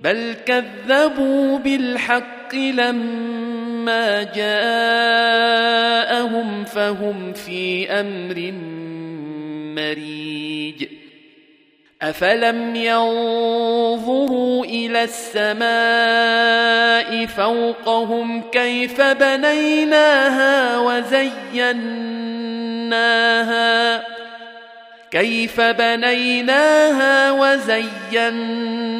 بل كذبوا بالحق لما جاءهم فهم في أمر مريج. افلم ينظروا إلى السماء فوقهم كيف بنيناها وزيناها؟ كيف بنيناها وزيناها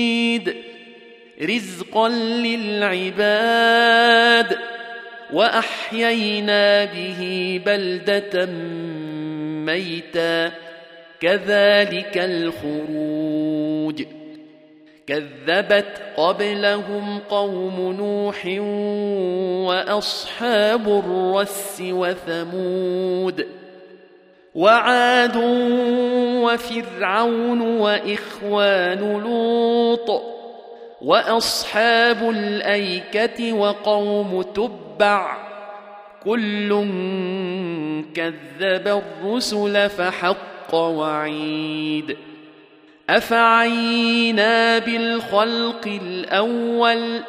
رزقا للعباد واحيينا به بلده ميتا كذلك الخروج كذبت قبلهم قوم نوح واصحاب الرس وثمود وعاد وفرعون واخوان لوط وأصحاب الأيكة وقوم تبع كل كذب الرسل فحق وعيد أفعينا بالخلق الأول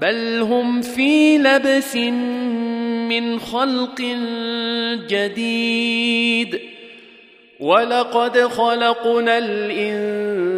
بل هم في لبس من خلق جديد ولقد خلقنا الإنسان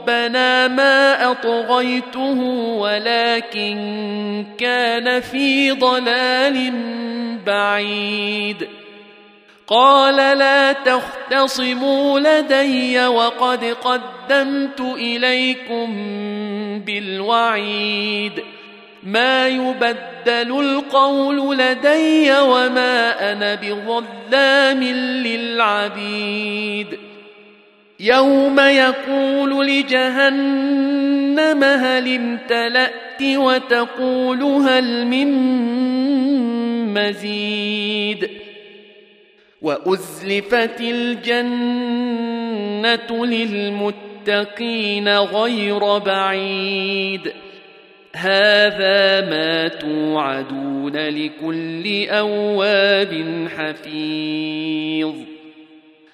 ربنا ما أطغيته ولكن كان في ضلال بعيد. قال لا تختصموا لدي وقد قدمت إليكم بالوعيد. ما يبدل القول لدي وما أنا بظلام للعبيد. يوم يقول لجهنم هل امتلأت وتقول هل من مزيد وأزلفت الجنة للمتقين غير بعيد هذا ما توعدون لكل أواب حفيظ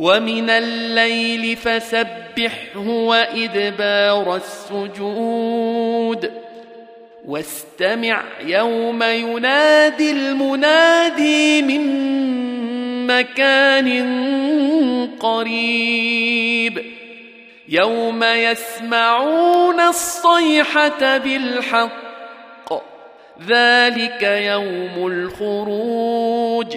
ومن الليل فسبحه وإدبار السجود. واستمع يوم ينادي المنادي من مكان قريب. يوم يسمعون الصيحة بالحق ذلك يوم الخروج.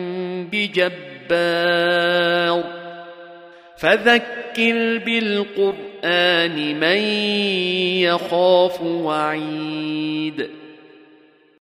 بجبار. فذكر بالقرآن من يخاف وعيد.